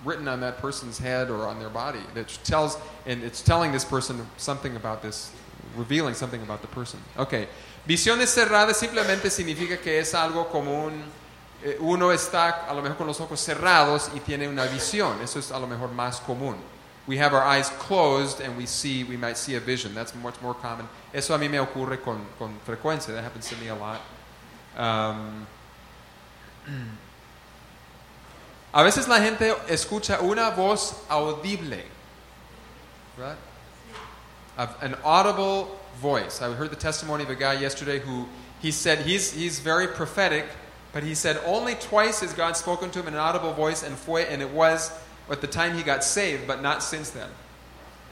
written on that person's head or on their body that tells and it's telling this person something about this revealing something about the person. Okay. Visiones cerradas simplemente significa que es algo como un eh, uno está a lo mejor con los ojos cerrados y tiene una visión. Eso es a lo mejor más común. We have our eyes closed and we see we might see a vision. That's much more common. Eso a mí me ocurre con, con frecuencia. That happens to me a lot. Um, A veces la gente escucha una voz audible, right? An audible voice. I heard the testimony of a guy yesterday who he said he's, he's very prophetic, but he said only twice has God spoken to him in an audible voice, and fue, and it was at the time he got saved, but not since then.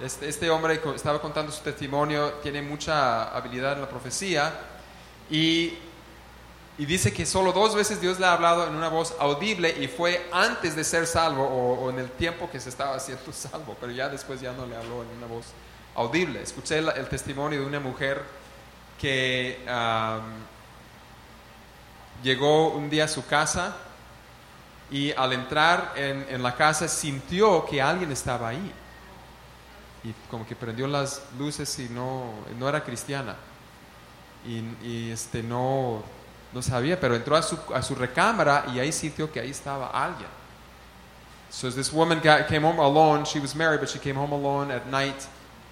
Este, este hombre estaba contando su testimonio, tiene mucha habilidad en la profecía y y dice que solo dos veces Dios le ha hablado en una voz audible y fue antes de ser salvo o, en el tiempo que se estaba haciendo salvo, pero ya después ya no le habló en una voz audible. Escuché el testimonio de una mujer que llegó un día a su casa y al entrar en, en la casa sintió que alguien estaba ahí y como que prendió las luces y no, no era cristiana y, y, este no, no sabía, pero entró a su, a su recámara y ahí sintió que ahí estaba alguien. So this woman got, came home alone. She was married, but she came home alone at night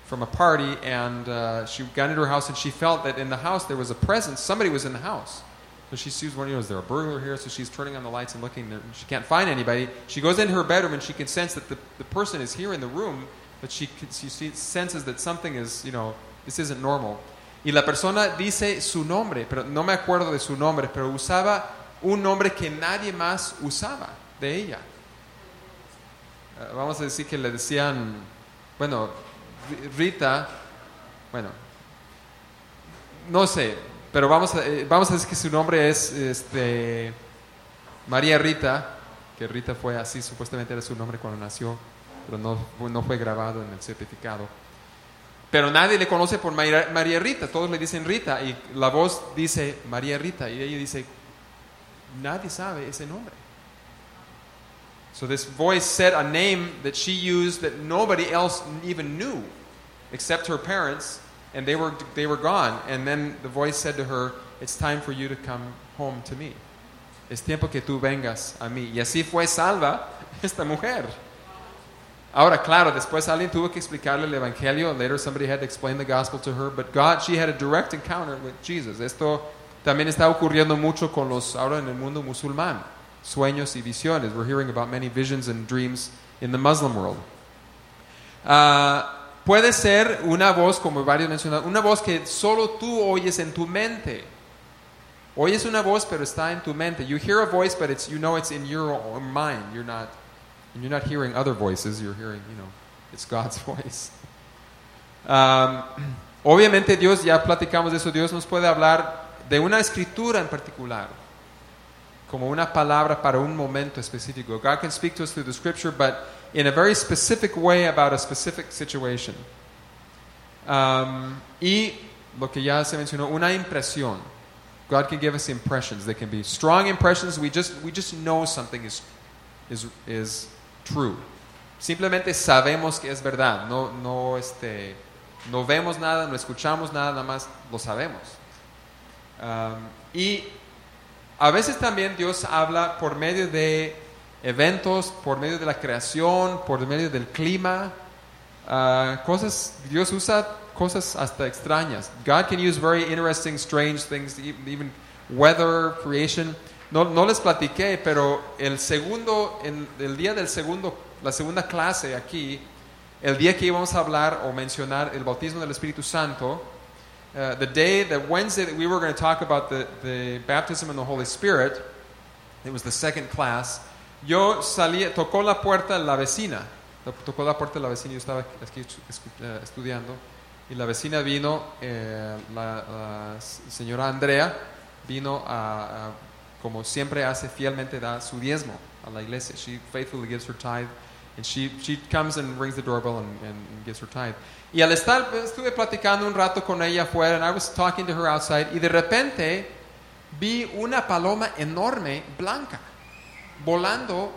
from a party, and uh, she got into her house and she felt that in the house there was a presence. Somebody was in the house. So she sees one, you know, is there a burglar here? So she's turning on the lights and looking, and she can't find anybody. She goes into her bedroom and she can sense that the, the person is here in the room, but she, she senses that something is, you know, this isn't normal. Y la persona dice su nombre, pero no me acuerdo de su nombre, pero usaba un nombre que nadie más usaba de ella. Eh, vamos a decir que le decían, bueno, Ri- Rita, bueno, no sé, pero vamos a, eh, vamos a decir que su nombre es este, María Rita, que Rita fue así, supuestamente era su nombre cuando nació, pero no, no fue grabado en el certificado. Pero nadie le conoce por María, Rita, todos le dicen Rita y la voz dice María Rita y ella dice, nadie sabe ese nombre. So this voice said a name that she used that nobody else even knew except her parents and they were they were gone and then the voice said to her, "It's time for you to come home to me." Es tiempo que tú vengas a mí. Y así fue salva esta mujer. Ahora, claro, después alguien tuvo que explicarle el evangelio. Later, somebody had to explain the gospel to her. But God, she had a direct encounter with Jesus. Esto también está ocurriendo mucho con los ahora en el mundo musulmán. Sueños y visiones. We're hearing about many visions and dreams in the Muslim world. Ah, puede ser una voz, como varios mencionaron, una voz que solo tú oyes en tu mente. Oyes una voz, pero está en tu mente. You hear a voice, but it's you know it's in your mind. You're not, and you're not hearing other voices. You're hearing, you know, it's God's voice. Um, obviamente Dios, ya platicamos de eso. Dios nos puede hablar de una escritura en particular, como una palabra para un momento específico. God can speak to us through the scripture, but in a very specific way about a specific situation. Um, y lo que ya se mencionó, una impresión. God can give us impressions. They can be strong impressions. We just, we just know something is, is, is true. Simplemente sabemos que es verdad. No, no, este, no vemos nada, no escuchamos nada, nada más lo sabemos. Y a veces también Dios habla por medio de eventos, por medio de la creación, por medio del clima. Uh, cosas, Dios usa cosas hasta extrañas. God can use very interesting, strange things, e- even weather, creation. No, no les platiqué, pero el segundo, el día del segundo, la segunda clase aquí, el día que íbamos a hablar o mencionar el bautismo del Espíritu Santo, uh, the day, the Wednesday that we were going to talk about the, the baptism in the Holy Spirit, it was the second class, yo salí, tocó la puerta la vecina, to- tocó la puerta la vecina, yo estaba aquí eh, estudiando, y la vecina vino, eh, la, la señora Andrea, vino a- como siempre hace, fielmente da su diezmo a la iglesia. She faithfully gives her tithe, and she, she comes and rings the doorbell and, and gives her tithe. Y al estar, pues, estuve platicando un rato con ella afuera, and I was talking to her outside, y de repente vi una paloma enorme, blanca, volando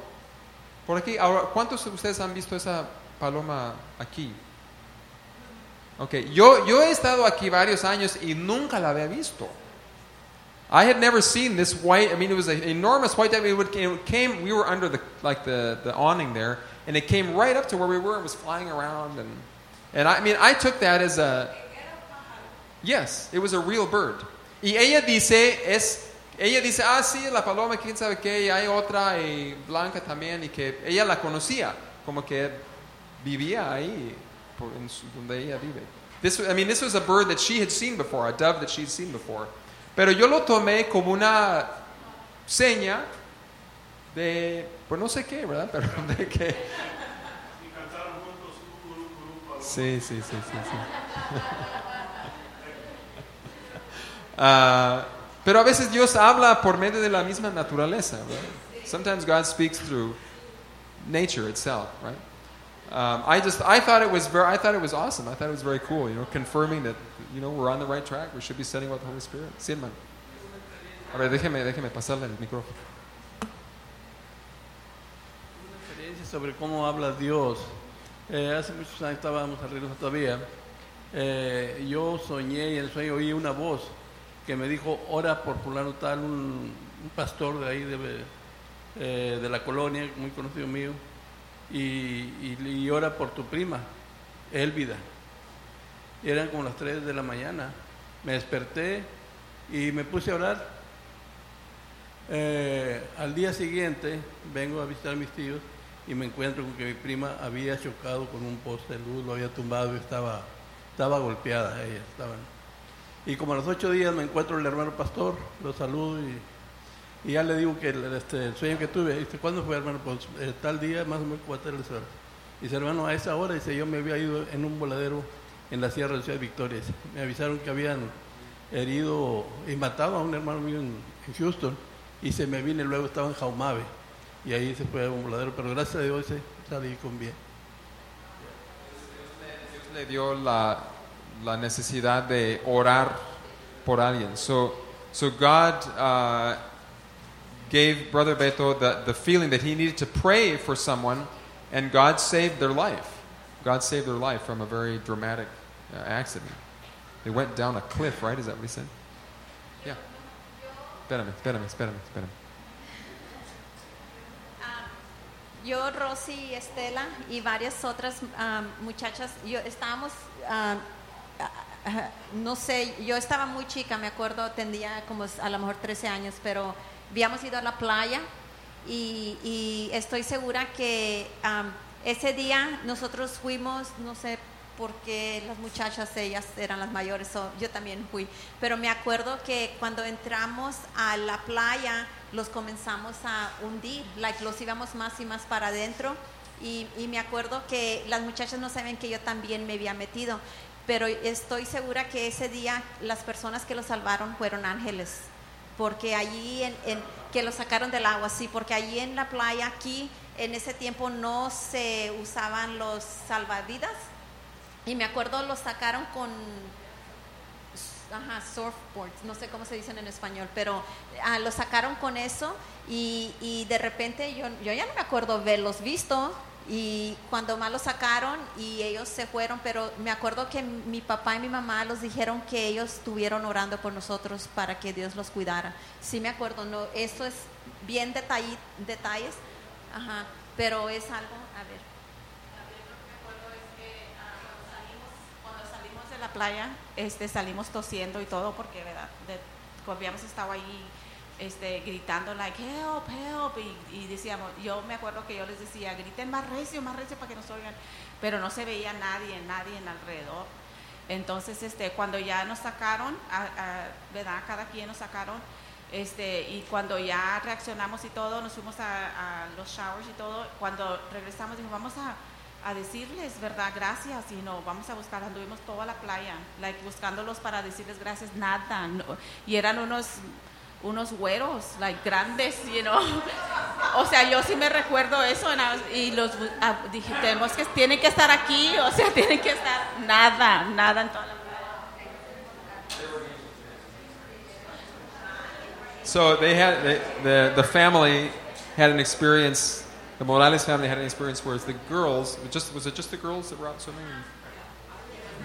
por aquí. Ahora, ¿cuántos de ustedes han visto esa paloma aquí? Ok, yo, yo he estado aquí varios años y nunca la había visto. I had never seen this white. I mean, it was an enormous white dove. It, came. We were under the like the, the awning there, and it came right up to where we were and was flying around. And and I, I mean, I took that as a yes. It was a real bird. Y ella dice es ella dice ah sí la paloma quién sabe qué y hay otra y blanca también y que ella la conocía como que vivía ahí por, en su- donde ella vive. This, I mean, this was a bird that she had seen before, a dove that she'd seen before. Pero yo lo tomé como una seña de, pues no sé qué, ¿verdad? Pero de que... Sí, sí, sí, sí, sí. Ah, pero a veces Dios habla por medio de la misma naturaleza, right? Sometimes God speaks through nature itself, right? Um, I just I thought it was very I thought it was awesome. I thought it was very cool, you know, confirming that you know we're on the right track. We should be studying about the Holy Spirit. Sí, hermano. A ver, déjeme déjeme pasarle el micrófono. experiencia sobre cómo habla Dios. Eh, hace muchos años estábamos arriba todavía. eh, yo soñé y en el sueño oí una voz que me dijo, ora por fulano tal, un, un pastor de ahí de, eh, de la colonia, muy conocido mío, y, y, y ora por tu prima, Elvida. Y eran como las 3 de la mañana. Me desperté y me puse a orar. Eh, al día siguiente vengo a visitar a mis tíos y me encuentro con que mi prima había chocado con un poste de luz, lo había tumbado y estaba, estaba golpeada ella. Estaba, y como a los ocho días me encuentro el hermano pastor, lo saludo y, y ya le digo que el, este, el sueño que tuve, dice, ¿cuándo fue hermano? Pues eh, tal día, más o menos cuatro horas. Dice, hermano, a esa hora, dice, yo me había ido en un voladero en la Sierra de Victoria. Me avisaron que habían herido y matado a un hermano mío en, Houston y se me vine luego estaba en Jaumave y ahí se fue a un voladero, pero gracias a Dios se salí con bien. Dios le dio la, la necesidad de orar por alguien. So, so God uh, gave Brother Beto the, the feeling that he needed to pray for someone, and God saved their life. God saved their life from a very dramatic accident. They went down a cliff, right? Is that what he said? Yeah. Espérame, espérame, espérame, espérame. Yo, Rosy Estela y varias otras ah, muchachas, yo estábamos, ah, ah, no sé, yo estaba muy chica, me acuerdo, tendría como a lo mejor 13 años, pero habíamos ido a la playa y, estoy segura que ah, ese día nosotros fuimos, no sé porque las muchachas, ellas eran las mayores, so yo también fui, pero me acuerdo que cuando entramos a la playa, los comenzamos a hundir, like, los íbamos más y más para adentro. Y, y me acuerdo que las muchachas no saben que yo también me había metido. pero estoy segura que ese día las personas que lo salvaron fueron ángeles, porque allí en, en- que lo sacaron del agua, sí, porque allí en la playa aquí en ese tiempo no se usaban los salvavidas y me acuerdo los sacaron con ajá, surfboards, no sé cómo se dicen en español, pero ah, lo sacaron con eso y, y de repente yo, yo ya no me acuerdo verlos visto y cuando más los sacaron y ellos se fueron, pero me acuerdo que mi papá y mi mamá los dijeron que ellos estuvieron orando por nosotros para que Dios los cuidara. Sí me acuerdo, no, eso es bien detalle- detalles, ajá, pero es algo, a ver. Cuando salimos de la playa, este, salimos tosiendo y todo porque, ¿verdad? De, como habíamos estado ahí este, gritando, like, help, help, y, y decíamos, yo me acuerdo que yo les decía, griten más recio, más recio para que nos oigan, pero no se veía nadie, nadie en alrededor. Entonces, este, cuando ya nos sacaron, a- ¿verdad? Cada quien nos sacaron, este, y cuando ya reaccionamos y todo, nos fuimos a, a los showers y todo, cuando regresamos dijimos, vamos a, a decirles, ¿verdad? Gracias, y no, vamos a buscar, anduvimos toda la playa, like, buscándolos para decirles gracias, nada, no, y eran unos unos güeros, like grandes, you know. O sea, yo sí me recuerdo eso y los ah, dije, tenemos que tienen que estar aquí, o sea, tienen que estar nada, nada en toda So they had they, the the family had an experience. The Morales family had an experience where the girls just was it just the girls that were out swimming?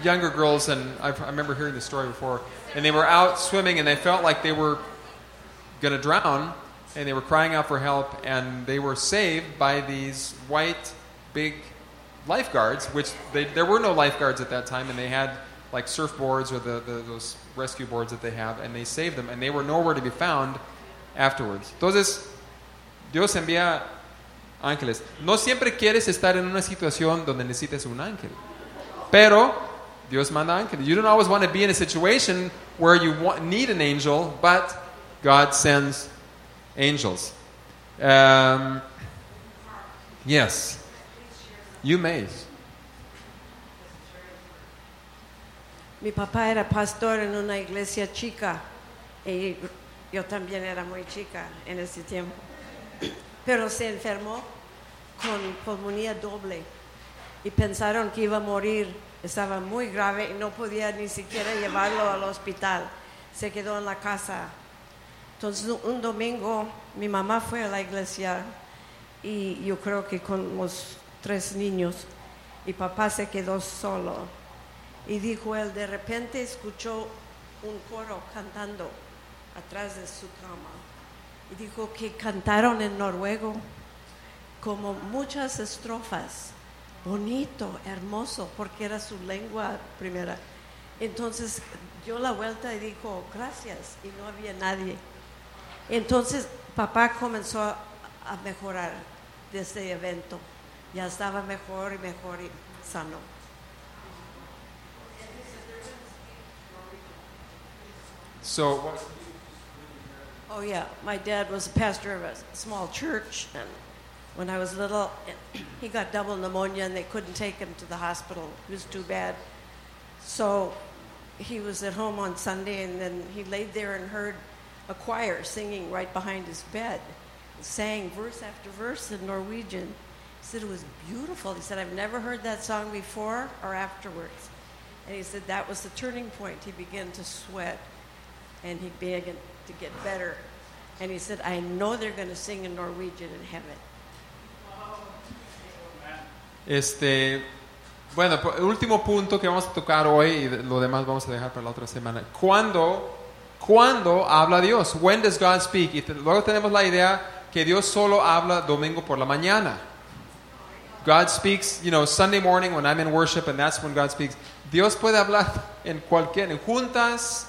Younger girls, and I, I remember hearing the story before. And they were out swimming, and they felt like they were going to drown, and they were crying out for help, and they were saved by these white, big lifeguards, which they, there were no lifeguards at that time, and they had like surfboards or the, the, those rescue boards that they have, and they saved them, and they were nowhere to be found afterwards. Entonces, Dios envía ángeles. No siempre quieres estar en una situación donde necesites un ángel, pero Dios manda ángeles. You don't always want to be in a situation where you want, need an angel, but God sends angels. Um, yes, you may. Mi papá era pastor en una iglesia chica y yo también era muy chica en ese tiempo. Pero se enfermó con pulmonía doble y pensaron que iba a morir. Estaba muy grave y no podía ni siquiera llevarlo al hospital. Se quedó en la casa. Entonces un- domingo mi mamá fue a la iglesia y yo creo que con los tres niños y papá se quedó solo. Y dijo él, de repente escuchó un coro cantando atrás de su cama. Dijo que cantaron en noruego como muchas estrofas. Bonito, hermoso, porque era su lengua primera. Entonces dio la vuelta y dijo, gracias, y no había nadie. Entonces papá comenzó a mejorar de este evento. Ya estaba mejor y mejor y sano. So, Oh yeah, my dad was a pastor of a small church, and when I was little, he got double pneumonia, and they couldn't take him to the hospital. It was too bad. So he was at home on Sunday, and then he laid there and heard a choir singing right behind his bed, sang verse after verse in Norwegian. He said it was beautiful. He said, "I've never heard that song before or afterwards." And he said that was the turning point. He began to sweat and he began to get better. And he said, I know they're going to sing in Norwegian in heaven. Este, bueno, el último punto que vamos a tocar hoy y lo demás vamos a dejar para la otra semana. ¿Cuándo, ¿cuándo habla Dios? When does God speak? Y te- luego tenemos la idea que Dios solo habla domingo por la mañana. God speaks, you know, Sunday morning when I'm in worship and that's when God speaks. Dios puede hablar en cualquier, en juntas.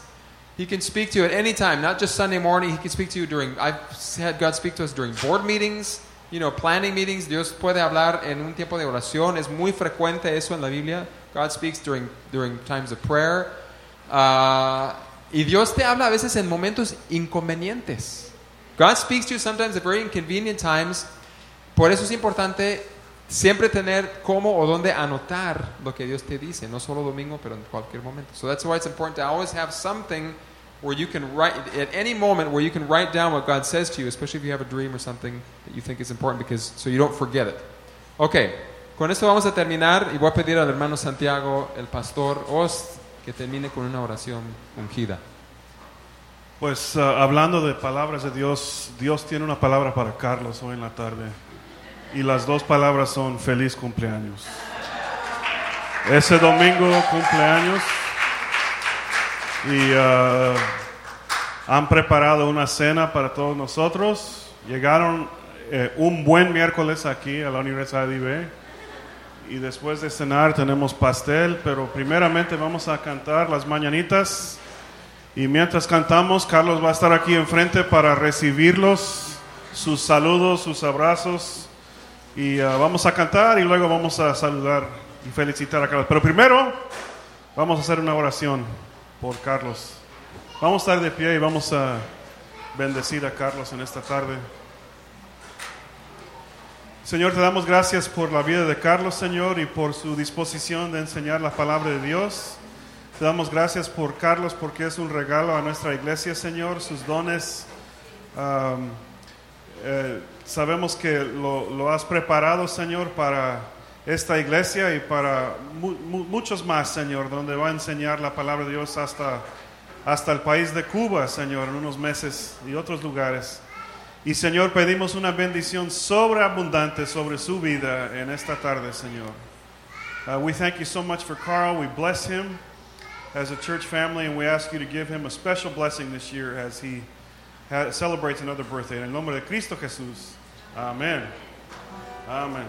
He can speak to you at any time, not just Sunday morning. He can speak to you during, I've had God speak to us during board meetings, you know, planning meetings. Dios puede hablar en un tiempo de oración. Es muy frecuente eso en la Biblia. God speaks during, during times of prayer. Ah, y Dios te habla a veces en momentos inconvenientes. God speaks to you sometimes at very inconvenient times. Por eso es importante siempre tener cómo o dónde anotar lo que Dios te dice, no solo domingo, pero en cualquier momento. So that's why it's important to always have something where you can write at any moment where you can write down what God says to you, especially if you have a dream or something that you think is important because so you don't forget it. Okay, con esto vamos a terminar y voy a pedir al hermano Santiago, el pastor Ost, que termine con una oración ungida. Pues ah, hablando de palabras de Dios, Dios tiene una palabra para Carlos hoy en la tarde. Y las dos palabras son feliz cumpleaños. Ese domingo cumpleaños. Y ah, han preparado una cena para todos nosotros. Llegaron eh, un buen miércoles aquí a la Universidad de IB. Y después de cenar tenemos pastel, pero primeramente vamos a cantar las mañanitas. Y mientras cantamos, Carlos va a estar aquí enfrente para recibirlos, sus saludos, sus abrazos. Y ah, vamos a cantar y luego vamos a saludar y felicitar a Carlos. Pero primero vamos a hacer una oración por Carlos. Vamos a estar de pie y vamos a bendecir a Carlos en esta tarde. Señor, te damos gracias por la vida de Carlos, Señor, y por su disposición de enseñar la palabra de Dios. Te damos gracias por Carlos porque es un regalo a nuestra iglesia, Señor, sus dones. eh, sabemos que lo has preparado, Señor, para esta iglesia y para mu- mu- muchos más, Señor, donde va a enseñar la palabra de Dios hasta, hasta el país de Cuba, Señor, en unos meses y otros lugares. Y Señor, pedimos una bendición sobreabundante sobre su vida en esta tarde, Señor. Uh, we thank you so much for Carl. We bless him as a church family, and we ask you to give him a special blessing this year as he celebrates another birthday. En el nombre de Cristo Jesús. Amén. Amén.